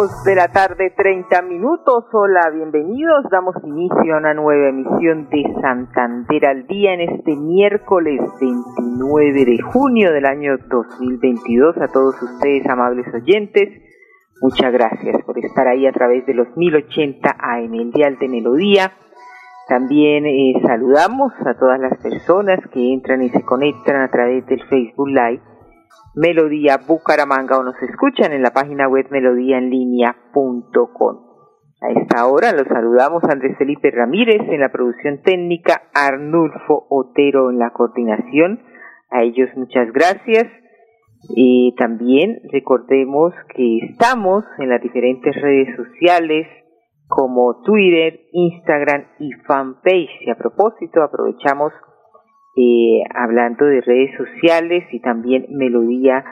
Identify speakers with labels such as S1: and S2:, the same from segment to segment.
S1: De la tarde, 30 minutos. Hola, bienvenidos. Damos inicio a una nueva emisión de Santander al día en este miércoles 29 de junio del año 2022. A todos ustedes, amables oyentes, muchas gracias por estar ahí a través de los 1080 AM, el Dial de Melodía. También eh, saludamos a todas las personas que entran y se conectan a través del Facebook Live Melodía Bucaramanga o nos escuchan en la página web melodíaenlínea.com. A esta hora los saludamos Andrés Felipe Ramírez en la producción técnica, Arnulfo Otero en la coordinación. A ellos muchas gracias. Y también recordemos que estamos en las diferentes redes sociales como Twitter, Instagram y fanpage. Y a propósito, aprovechamos eh, hablando de redes sociales y también melodía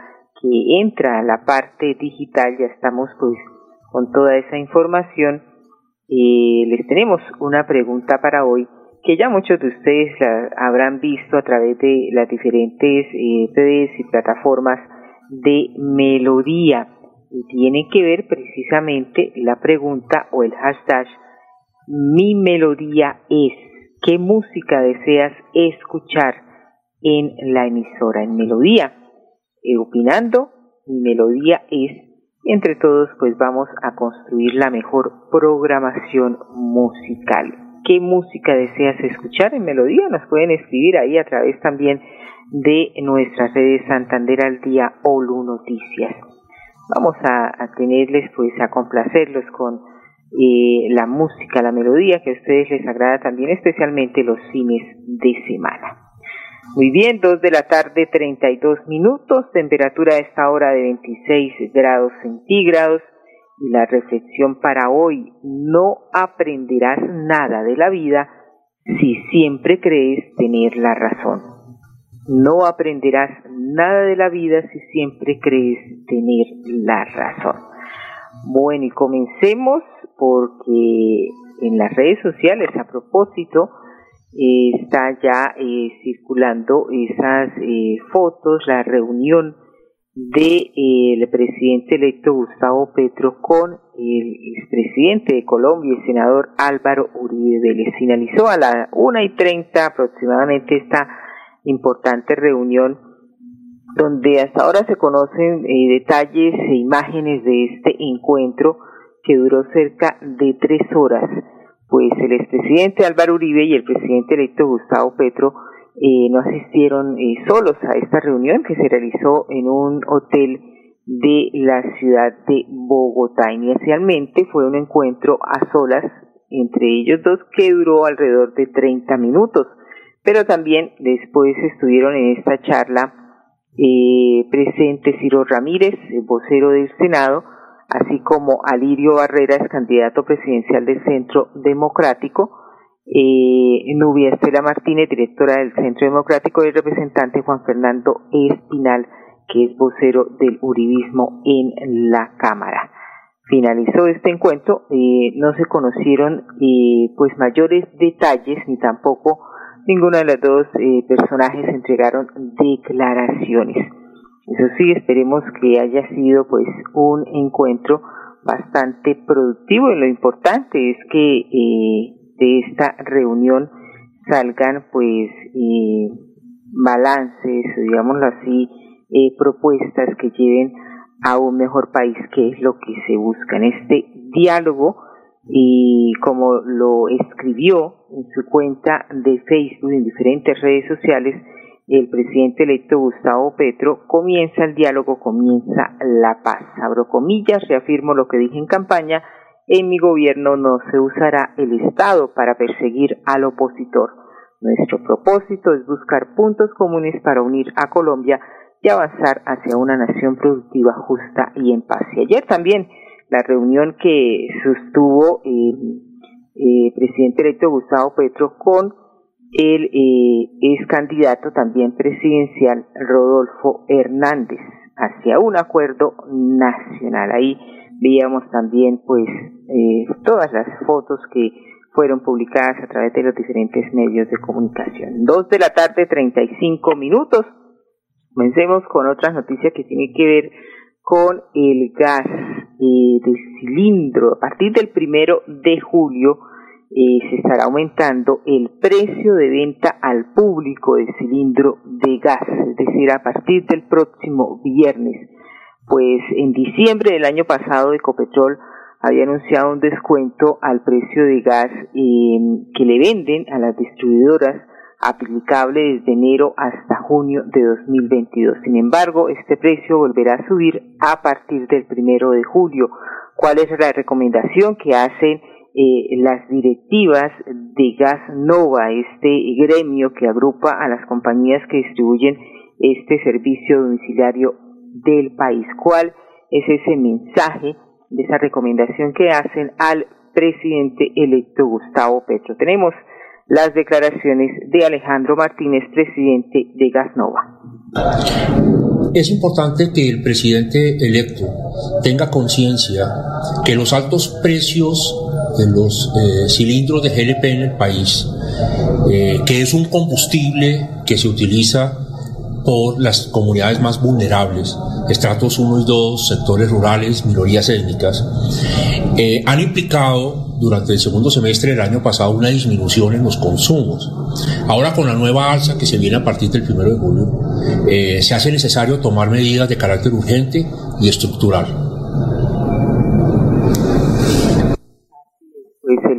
S1: que entra a la parte digital, ya estamos pues con toda esa información. Eh, les tenemos una pregunta para hoy que ya muchos de ustedes la habrán visto a través de las diferentes eh, redes y plataformas de melodía y tiene que ver precisamente la pregunta o el hashtag mi melodía es qué música deseas escuchar en la emisora, en Melodía. Eh, opinando, mi melodía es, entre todos pues vamos a construir la mejor programación musical. ¿Qué música deseas escuchar en Melodía? Nos pueden escribir ahí a través también de nuestras redes Santander al Día o Lu Noticias. Vamos a tenerles pues a complacerlos con eh, la música, la melodía que a ustedes les agrada también, especialmente los fines de semana. Muy bien, dos de la tarde, 32 minutos, temperatura a esta hora de 26 grados centígrados y la reflexión para hoy, no aprenderás nada de la vida si siempre crees tener la razón. No aprenderás nada de la vida si siempre crees tener la razón. Bueno, y comencemos porque en las redes sociales, a propósito, está ya eh, circulando esas eh, fotos, la reunión de, presidente electo Gustavo Petro con el expresidente de Colombia, el senador Álvaro Uribe Vélez. Finalizó a las una y treinta aproximadamente esta importante reunión donde hasta ahora se conocen eh, detalles e imágenes de este encuentro que duró cerca de tres horas, pues el expresidente Álvaro Uribe y el presidente electo Gustavo Petro eh, no asistieron eh, solos a esta reunión que se realizó en un hotel de la ciudad de Bogotá. Inicialmente fue un encuentro a solas entre ellos dos que duró alrededor de 30 minutos, pero también después estuvieron en esta charla eh, presente Ciro Ramírez, vocero del Senado, así como Alirio Barreras, candidato presidencial del Centro Democrático, eh, Nubia Estela Martínez, directora del Centro Democrático, y el representante Juan Fernando Espinal, que es vocero del Uribismo en la Cámara. Finalizó este encuentro, eh, no se conocieron eh, pues mayores detalles ni tampoco ninguno de los dos eh, personajes entregaron declaraciones. Eso sí, esperemos que haya sido pues un encuentro bastante productivo. Y lo importante es que eh, de esta reunión salgan pues eh, balances, digámoslo así, eh, propuestas que lleven a un mejor país, que es lo que se busca. En este diálogo y como lo escribió en su cuenta de Facebook en diferentes redes sociales, el presidente electo Gustavo Petro, comienza el diálogo, comienza la paz. Abro comillas, reafirmo lo que dije en campaña, en mi gobierno no se usará el Estado para perseguir al opositor. Nuestro propósito es buscar puntos comunes para unir a Colombia y avanzar hacia una nación productiva, justa y en paz. Y ayer también la reunión que sostuvo el eh, presidente electo Gustavo Petro con el eh, ex candidato también presidencial Rodolfo Hernández hacia un acuerdo nacional. Ahí veíamos también pues eh, todas las fotos que fueron publicadas a través de los diferentes medios de comunicación. Dos de la tarde, 35 minutos. Comencemos con otras noticias que tienen que ver con el gas eh, cilindro. A partir del primero de julio se estará aumentando el precio de venta al público del cilindro de gas, es decir, a partir del próximo viernes. Pues en diciembre del año pasado Ecopetrol había anunciado un descuento al precio de gas eh, que le venden a las distribuidoras aplicable desde enero hasta junio de 2022. Sin embargo, este precio volverá a subir a partir del primero de julio. ¿Cuál es la recomendación que hacen eh, las directivas de Gas Nova, este gremio que agrupa a las compañías que distribuyen este servicio domiciliario del país? ¿Cuál es ese mensaje de esa recomendación que hacen al presidente electo Gustavo Petro? Tenemos las declaraciones de Alejandro Martínez, presidente de Gasnova.
S2: Es importante que el presidente electo tenga conciencia que los altos precios de los eh, cilindros de GLP en el país, eh, que es un combustible que se utiliza por las comunidades más vulnerables, estratos 1 y 2, sectores rurales, minorías étnicas, eh, han implicado durante el segundo semestre del año pasado una disminución en los consumos. Ahora con la nueva alza que se viene a partir del 1 de julio, eh, se hace necesario tomar medidas de carácter urgente y estructural.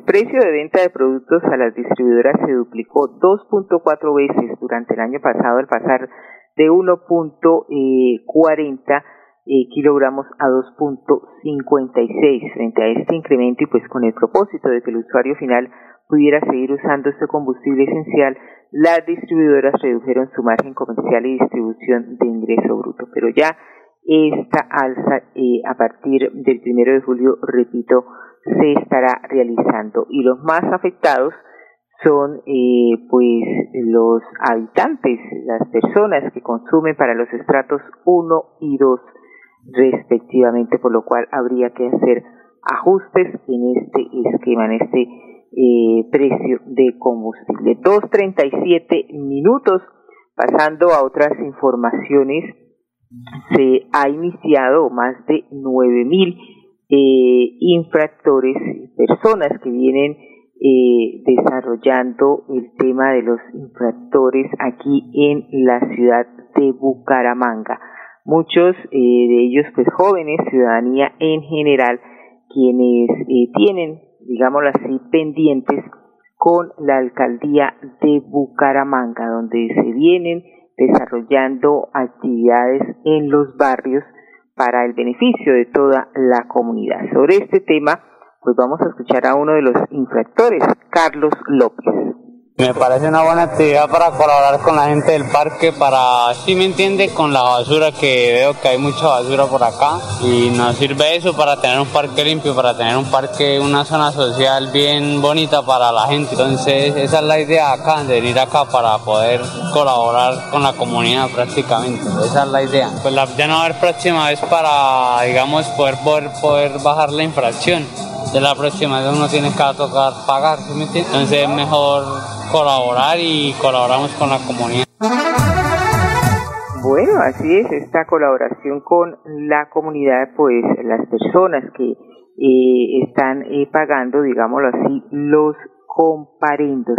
S1: Precio de venta de productos a las distribuidoras se duplicó 2.4 veces durante el año pasado al pasar de 1.40 eh, kilogramos a 2.56 frente a este incremento y pues con el propósito de que el usuario final pudiera seguir usando este combustible esencial, las distribuidoras redujeron su margen comercial y distribución de ingreso bruto. Pero ya esta alza eh, a partir del primero de julio, repito, se estará realizando y los más afectados son eh, pues los habitantes, las personas que consumen para los estratos 1 y 2 respectivamente, por lo cual habría que hacer ajustes en este esquema, en este eh, precio de combustible. 2.37 minutos, pasando a otras informaciones, se ha iniciado más de 9.000 eh, infractores, personas que vienen eh, desarrollando el tema de los infractores aquí en la ciudad de Bucaramanga. Muchos eh, de ellos, pues jóvenes, ciudadanía en general, quienes eh, tienen, digámoslo así, pendientes con la alcaldía de Bucaramanga, donde se vienen desarrollando actividades en los barrios para el beneficio de toda la comunidad. Sobre este tema, pues vamos a escuchar a uno de los infractores, Carlos López.
S3: Me parece una buena actividad para colaborar con la gente del parque, para, si me entiende, con la basura, que veo que hay mucha basura por acá. Y nos sirve eso para tener un parque limpio, para tener un parque, una zona social bien bonita para la gente. Entonces, esa es la idea acá, de venir acá para poder colaborar con la comunidad prácticamente. Esa es la idea. Pues la ya no haber próxima vez para, digamos, poder, poder, poder bajar la infracción de la próxima vez uno tiene que tocar pagar, ¿sí me Entonces es mejor colaborar y colaboramos con la comunidad.
S1: Bueno, así es, esta colaboración con la comunidad, pues las personas que eh, están eh, pagando, digámoslo así, los comparendos,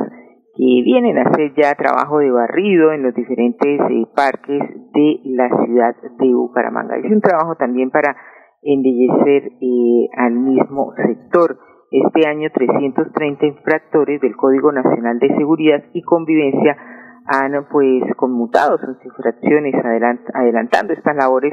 S1: que vienen a hacer ya trabajo de barrido en los diferentes eh, parques de la ciudad de Bucaramanga. Es un trabajo también para embellecer eh, al mismo sector. Este año 330 infractores del Código Nacional de Seguridad y Convivencia han pues conmutado sus infracciones adelantando estas labores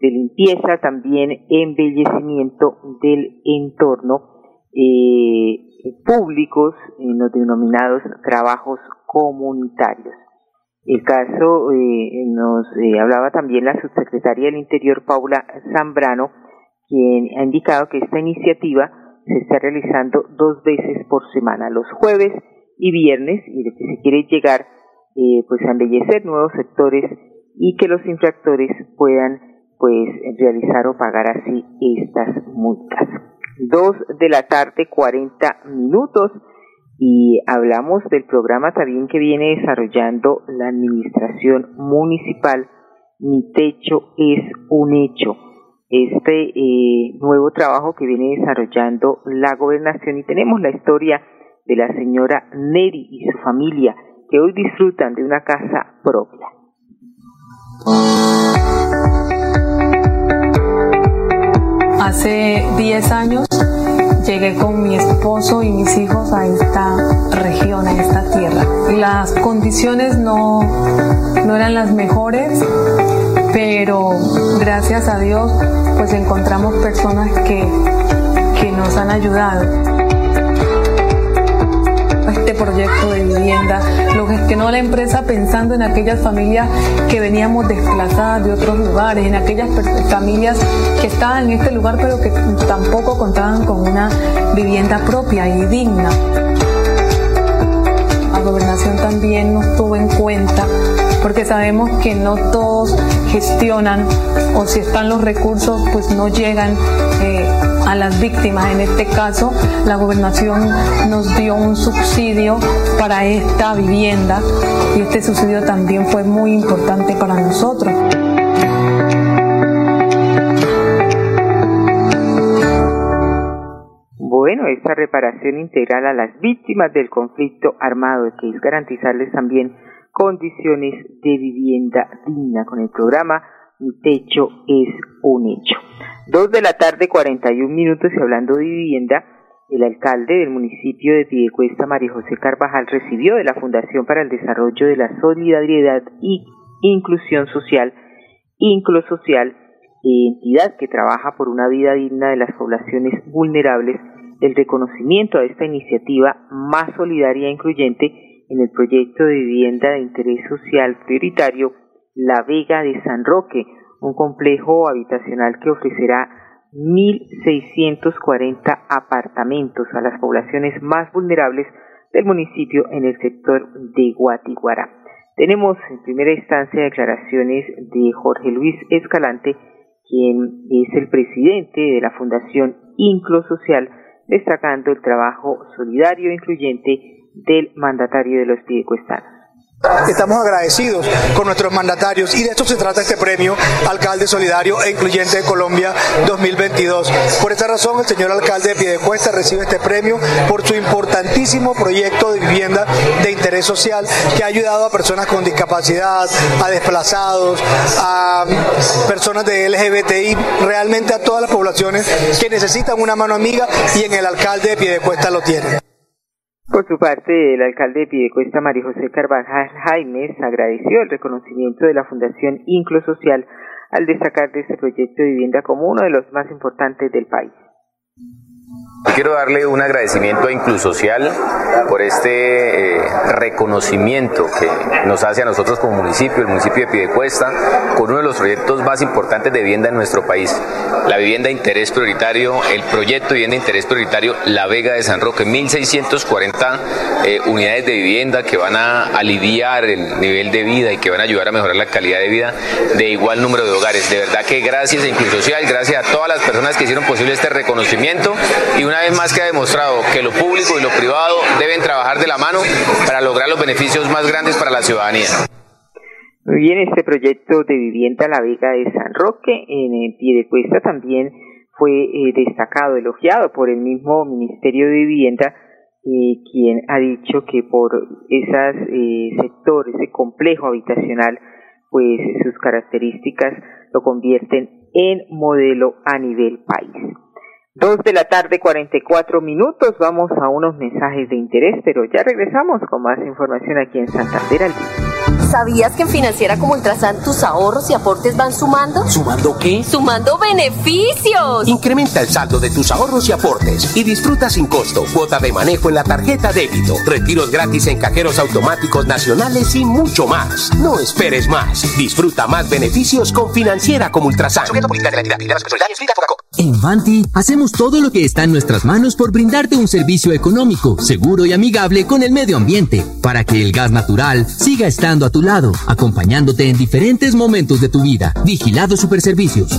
S1: de limpieza, también embellecimiento del entorno eh, públicos en los denominados trabajos comunitarios. El caso eh, nos eh, hablaba también la subsecretaria del Interior, Paula Zambrano, quien ha indicado que esta iniciativa se está realizando dos veces por semana, los jueves y viernes, y de que se quiere llegar eh, pues a embellecer nuevos sectores y que los infractores puedan pues realizar o pagar así estas multas. Dos de la tarde, 40 minutos y hablamos del programa también que viene desarrollando la administración municipal. Mi techo es un hecho. Este eh, nuevo trabajo que viene desarrollando la gobernación y tenemos la historia de la señora Neri y su familia que hoy disfrutan de una casa propia.
S4: Hace 10 años llegué con mi esposo y mis hijos a esta región, a esta tierra. Las condiciones no, no eran las mejores, pero gracias a Dios pues encontramos personas que, que nos han ayudado este proyecto de vivienda. Lo gestionó la empresa pensando en aquellas familias que veníamos desplazadas de otros lugares, en aquellas familias que estaban en este lugar pero que tampoco contaban con una vivienda propia y digna. La gobernación también nos tuvo en cuenta porque sabemos que no todos gestionan o si están los recursos pues no llegan eh, a las víctimas. En este caso, la gobernación nos dio un subsidio para esta vivienda y este subsidio también fue muy importante para nosotros.
S1: Bueno, esta reparación integral a las víctimas del conflicto armado, que es garantizarles también condiciones de vivienda digna con el programa Mi techo es un hecho. Dos de la tarde, 41 minutos, y hablando de vivienda, el alcalde del municipio de Piedecuesta, María José Carvajal, recibió de la Fundación para el Desarrollo de la Solidaridad y Inclusión Social, Inclosocial, entidad que trabaja por una vida digna de las poblaciones vulnerables, el reconocimiento a esta iniciativa más solidaria e incluyente en el proyecto de vivienda de interés social prioritario La Vega de San Roque, un complejo habitacional que ofrecerá 1.640 apartamentos a las poblaciones más vulnerables del municipio en el sector de Guatiguara. Tenemos en primera instancia declaraciones de Jorge Luis Escalante, quien es el presidente de la Fundación Inclo Social, destacando el trabajo solidario e incluyente del mandatario de los piedecuestanos.
S5: Estamos agradecidos con nuestros mandatarios y de esto se trata este premio Alcalde Solidario e Incluyente de Colombia 2022. Por esta razón, el señor alcalde de Piedecuesta recibe este premio por su importantísimo proyecto de vivienda de interés social que ha ayudado a personas con discapacidad, a desplazados, a personas de LGBTI, realmente a todas las poblaciones que necesitan una mano amiga y en el alcalde de Piedecuesta lo tiene.
S1: Por su parte, el alcalde de Piedecuesta, María José Carvajal Jaimes, agradeció el reconocimiento de la Fundación Inclo Social al destacar de este proyecto de vivienda como uno de los más importantes del país.
S6: Quiero darle un agradecimiento a Inclusocial por este eh, reconocimiento que nos hace a nosotros como municipio, el municipio de Pidecuesta, con uno de los proyectos más importantes de vivienda en nuestro país. La vivienda de interés prioritario, el proyecto de vivienda de interés prioritario La Vega de San Roque, 1.640 eh, unidades de vivienda que van a aliviar el nivel de vida y que van a ayudar a mejorar la calidad de vida de igual número de hogares. De verdad que gracias a Inclusocial, gracias a todas las personas que hicieron posible este reconocimiento y una vez más que ha demostrado que lo público y lo privado deben trabajar de la mano para lograr los beneficios más grandes para la ciudadanía.
S1: Muy bien, este proyecto de vivienda La Vega de San Roque en el Piedecuesta también fue eh, destacado, elogiado por el mismo Ministerio de Vivienda, eh, quien ha dicho que por esos eh, sectores, ese complejo habitacional, pues sus características lo convierten en modelo a nivel país. Dos de la tarde, 44 minutos. Vamos a unos mensajes de interés, pero ya regresamos con más información aquí en Santander al día.
S7: ¿Sabías que en Financiera como Ultrasan tus ahorros y aportes van sumando?
S8: ¿Sumando qué?
S7: ¡Sumando beneficios!
S8: Incrementa el saldo de tus ahorros y aportes y disfruta sin costo cuota de manejo en la tarjeta débito, retiros gratis en cajeros automáticos nacionales y mucho más. No esperes más. Disfruta más beneficios con Financiera como Ultrasan.
S9: En Vanti hacemos todo lo que está en nuestras manos por brindarte un servicio económico, seguro y amigable con el medio ambiente, para que el gas natural siga estando a tu lado, acompañándote en diferentes momentos de tu vida. Vigilado Superservicios.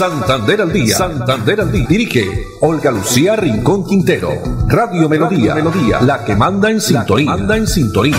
S10: Santander al día. Santander al día. Dirige Olga Lucía Rincón Quintero. Radio Melodía. Melodía. La que manda en sintonía. manda en sintonía.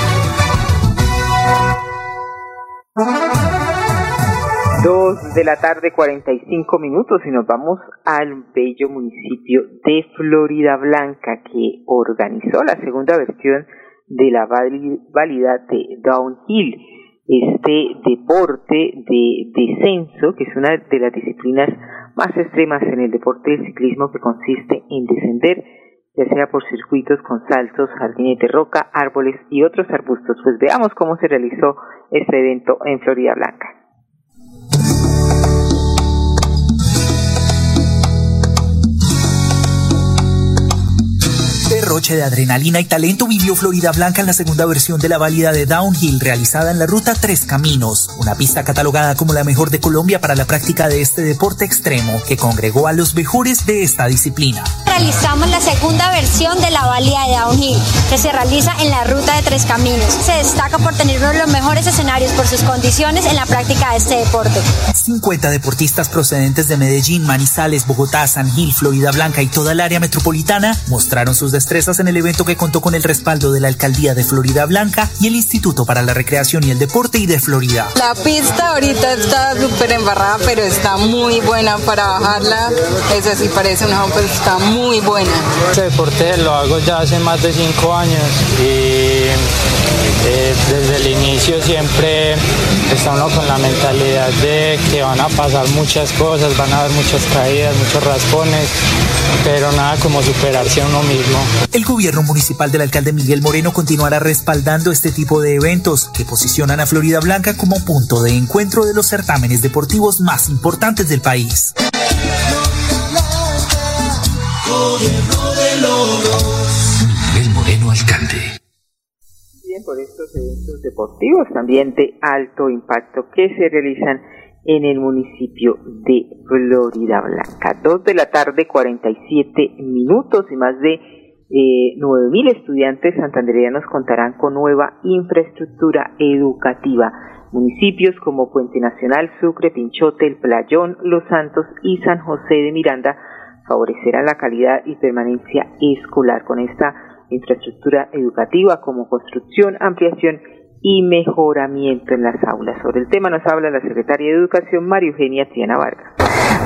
S1: Dos de la tarde, 45 minutos, y nos vamos al bello municipio de Florida Blanca, que organizó la segunda versión de la válida de Downhill este deporte de descenso, que es una de las disciplinas más extremas en el deporte del ciclismo que consiste en descender, ya sea por circuitos con saltos, jardines de roca, árboles y otros arbustos. Pues veamos cómo se realizó este evento en Florida Blanca.
S11: Roche de adrenalina y talento vivió Florida Blanca en la segunda versión de la válida de Downhill realizada en la ruta Tres Caminos, una pista catalogada como la mejor de Colombia para la práctica de este deporte extremo que congregó a los mejores de esta disciplina.
S12: Realizamos la segunda versión de la válida de Downhill, que se realiza en la ruta de Tres Caminos. Se destaca por tener uno de los mejores escenarios por sus condiciones en la práctica de este deporte.
S11: 50 deportistas procedentes de Medellín, Manizales, Bogotá, San Gil, Florida Blanca y toda el área metropolitana mostraron sus destrezas en el evento que contó con el respaldo de la Alcaldía de Florida Blanca y el Instituto para la Recreación y el Deporte y de Florida.
S13: La pista ahorita está súper embarrada, pero está muy buena para bajarla. Eso sí parece una pero está muy buena.
S14: Este deporte lo hago ya hace más de cinco años y eh, desde el inicio siempre está uno con la mentalidad de que van a pasar muchas cosas, van a haber muchas caídas, muchos raspones, pero nada como superarse a uno mismo.
S11: El gobierno municipal del alcalde Miguel Moreno continuará respaldando este tipo de eventos que posicionan a Florida Blanca como punto de encuentro de los certámenes deportivos más importantes del país.
S10: Miguel Moreno, alcalde.
S1: Por estos eventos deportivos también de alto impacto que se realizan en el municipio de Florida Blanca. Dos de la tarde, 47 minutos y más de eh, 9.000 estudiantes santandereanos contarán con nueva infraestructura educativa. Municipios como Puente Nacional, Sucre, Pinchote, El Playón, Los Santos y San José de Miranda favorecerán la calidad y permanencia escolar con esta infraestructura educativa como construcción, ampliación y mejoramiento en las aulas. Sobre el tema nos habla la secretaria de Educación, María Eugenia Tiana Vargas.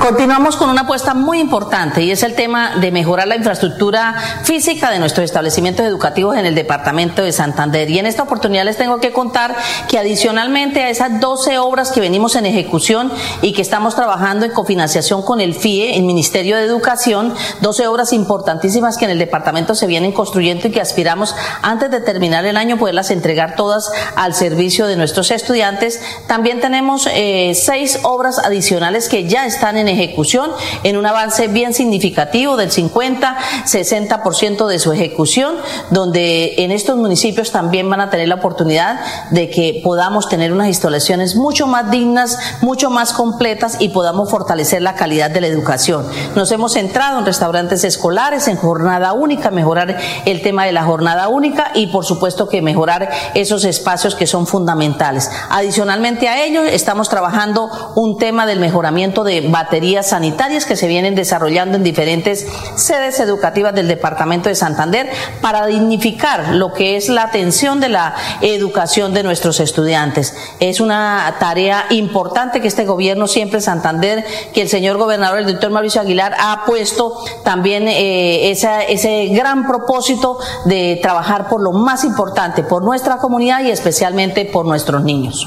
S15: Continuamos con una apuesta muy importante y es el tema de mejorar la infraestructura física de nuestros establecimientos educativos en el departamento de Santander. Y en esta oportunidad les tengo que contar que adicionalmente a esas 12 obras que venimos en ejecución y que estamos trabajando en cofinanciación con el FIE, el Ministerio de Educación, 12 obras importantísimas que en el departamento se vienen construyendo y que aspiramos antes de terminar el año poderlas entregar todas al servicio de nuestros estudiantes. También tenemos eh, seis obras adicionales que ya están en ejecución en un avance bien significativo del 50-60% de su ejecución, donde en estos municipios también van a tener la oportunidad de que podamos tener unas instalaciones mucho más dignas, mucho más completas y podamos fortalecer la calidad de la educación. Nos hemos centrado en restaurantes escolares, en jornada única, mejorar el tema de la jornada única y por supuesto que mejorar esos espacios que son fundamentales. Adicionalmente a ello, estamos trabajando un tema del mejoramiento de baterías sanitarias que se vienen desarrollando en diferentes sedes educativas del departamento de Santander para dignificar lo que es la atención de la educación de nuestros estudiantes. Es una tarea importante que este gobierno siempre Santander, que el señor gobernador, el doctor Mauricio Aguilar, ha puesto también eh, ese gran propósito de trabajar por lo más importante, por nuestra comunidad y especialmente por nuestros niños.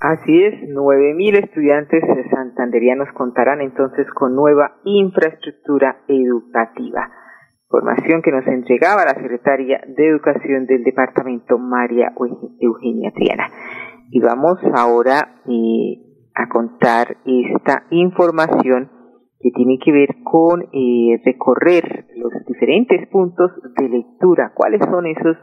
S1: Así es, 9.000 estudiantes santanderianos contarán entonces con nueva infraestructura educativa. Información que nos entregaba la secretaria de Educación del departamento, María Eugenia Triana. Y vamos ahora eh, a contar esta información que tiene que ver con eh, recorrer los diferentes puntos de lectura. ¿Cuáles son esos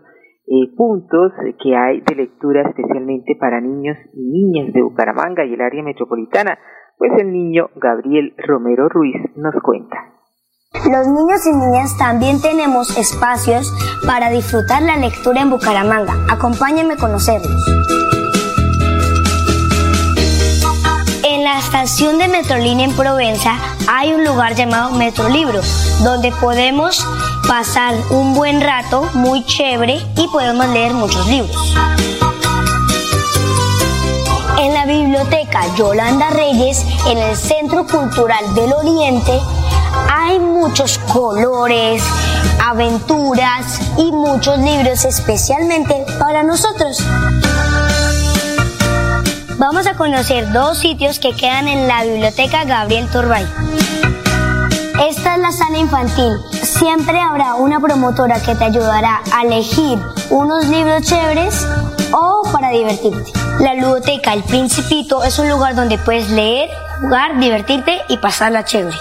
S1: puntos que hay de lectura especialmente para niños y niñas de Bucaramanga y el área metropolitana? Pues el niño Gabriel Romero Ruiz nos cuenta.
S16: Los niños y niñas también tenemos espacios para disfrutar la lectura en Bucaramanga. Acompáñenme a conocerlos. la estación de Metrolínea en Provenza hay un lugar llamado Metrolibro, donde podemos pasar un buen rato muy chévere y podemos leer muchos libros. En la biblioteca Yolanda Reyes, en el Centro Cultural del Oriente, hay muchos colores, aventuras y muchos libros especialmente para nosotros. Vamos a conocer dos sitios que quedan en la biblioteca Gabriel Turbay. Esta es la sala infantil. Siempre habrá una promotora que te ayudará a elegir unos libros chéveres o para divertirte. La ludoteca El Principito es un lugar donde puedes leer, jugar, divertirte y pasarla chévere.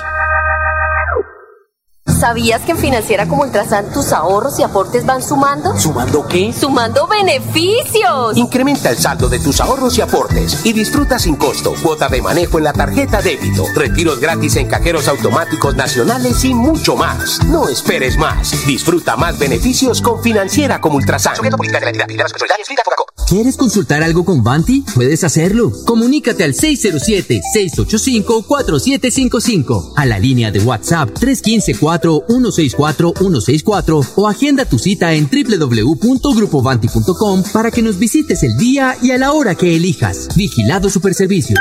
S7: ¿Sabías que en Financiera como Ultrasan tus ahorros y aportes van sumando?
S8: ¿Sumando qué?
S7: ¡Sumando beneficios!
S8: Incrementa el saldo de tus ahorros y aportes y disfruta sin costo cuota de manejo en la tarjeta débito, retiros gratis en cajeros automáticos nacionales y mucho más. No esperes más. Disfruta más beneficios con Financiera como Ultrasan.
S9: ¿Quieres consultar algo con Vanti? Puedes hacerlo. Comunícate al 607-685-4755, a la línea de WhatsApp 315 4 164-164 o agenda tu cita en www.grupovanti.com para que nos visites el día y a la hora que elijas. Vigilado Superservicios.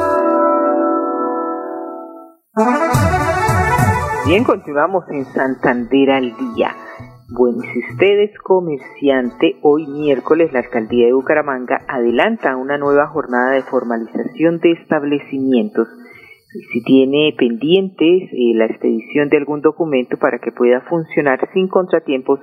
S1: Bien, continuamos en Santander al día. Bueno, si usted es comerciante, hoy miércoles la alcaldía de Bucaramanga adelanta una nueva jornada de formalización de establecimientos. Si tiene pendientes eh, la expedición de algún documento para que pueda funcionar sin contratiempos,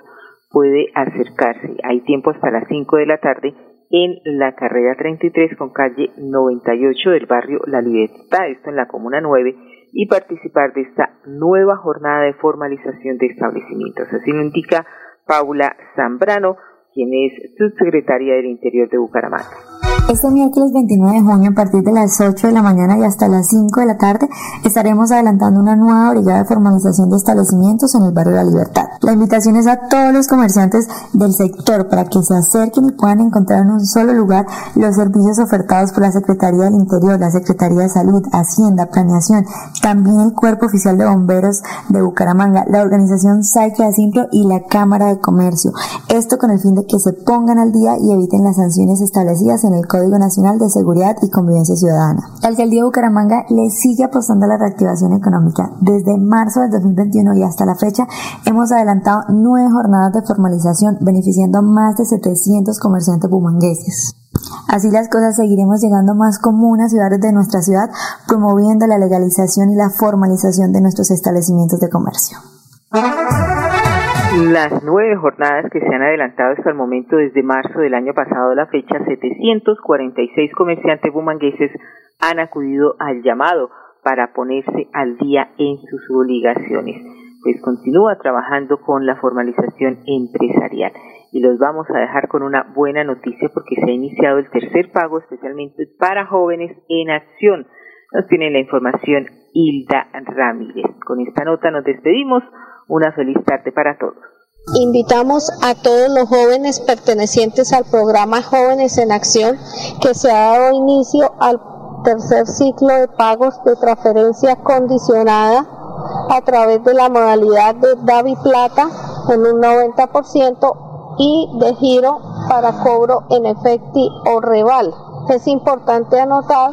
S1: puede acercarse. Hay tiempo hasta las 5 de la tarde en la carrera 33 con calle 98 del barrio La Libertad, esto en la Comuna 9 y participar de esta nueva jornada de formalización de establecimientos. Así lo indica Paula Zambrano, quien es subsecretaria del Interior de Bucaramanga.
S17: Este miércoles 29 de junio, a partir de las 8 de la mañana y hasta las 5 de la tarde, estaremos adelantando una nueva brigada de formalización de establecimientos en el barrio de la Libertad. La invitación es a todos los comerciantes del sector para que se acerquen y puedan encontrar en un solo lugar los servicios ofertados por la Secretaría del Interior, la Secretaría de Salud, Hacienda, Planeación, también el Cuerpo Oficial de Bomberos de Bucaramanga, la organización Saike Asimpro y la Cámara de Comercio. Esto con el fin de que se pongan al día y eviten las sanciones establecidas en el Código Nacional de Seguridad y Convivencia Ciudadana. La Alcaldía de Bucaramanga le sigue apostando a la reactivación económica. Desde marzo del 2021 y hasta la fecha hemos adelantado nueve jornadas de formalización beneficiando a más de 700 comerciantes bumangueses. Así las cosas seguiremos llegando más comunes ciudades de nuestra ciudad, promoviendo la legalización y la formalización de nuestros establecimientos de comercio.
S1: Las nueve jornadas que se han adelantado hasta el momento desde marzo del año pasado a la fecha, 746 comerciantes bumangueses han acudido al llamado para ponerse al día en sus obligaciones. Pues continúa trabajando con la formalización empresarial. Y los vamos a dejar con una buena noticia porque se ha iniciado el tercer pago especialmente para jóvenes en acción. Nos tiene la información Hilda Ramírez. Con esta nota nos despedimos. Una feliz tarde para todos.
S18: Invitamos a todos los jóvenes pertenecientes al programa Jóvenes en Acción que se ha dado inicio al tercer ciclo de pagos de transferencia condicionada a través de la modalidad de Davi Plata en un 90% y de giro para cobro en efecti o reval. Es importante anotar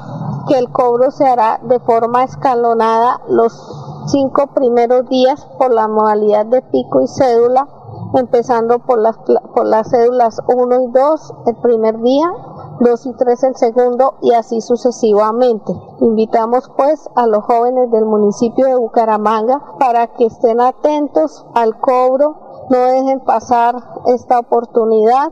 S18: que el cobro se hará de forma escalonada los cinco primeros días por la modalidad de pico y cédula, empezando por las, por las cédulas 1 y 2 el primer día, 2 y 3 el segundo y así sucesivamente. Invitamos pues a los jóvenes del municipio de Bucaramanga para que estén atentos al cobro, no dejen pasar esta oportunidad.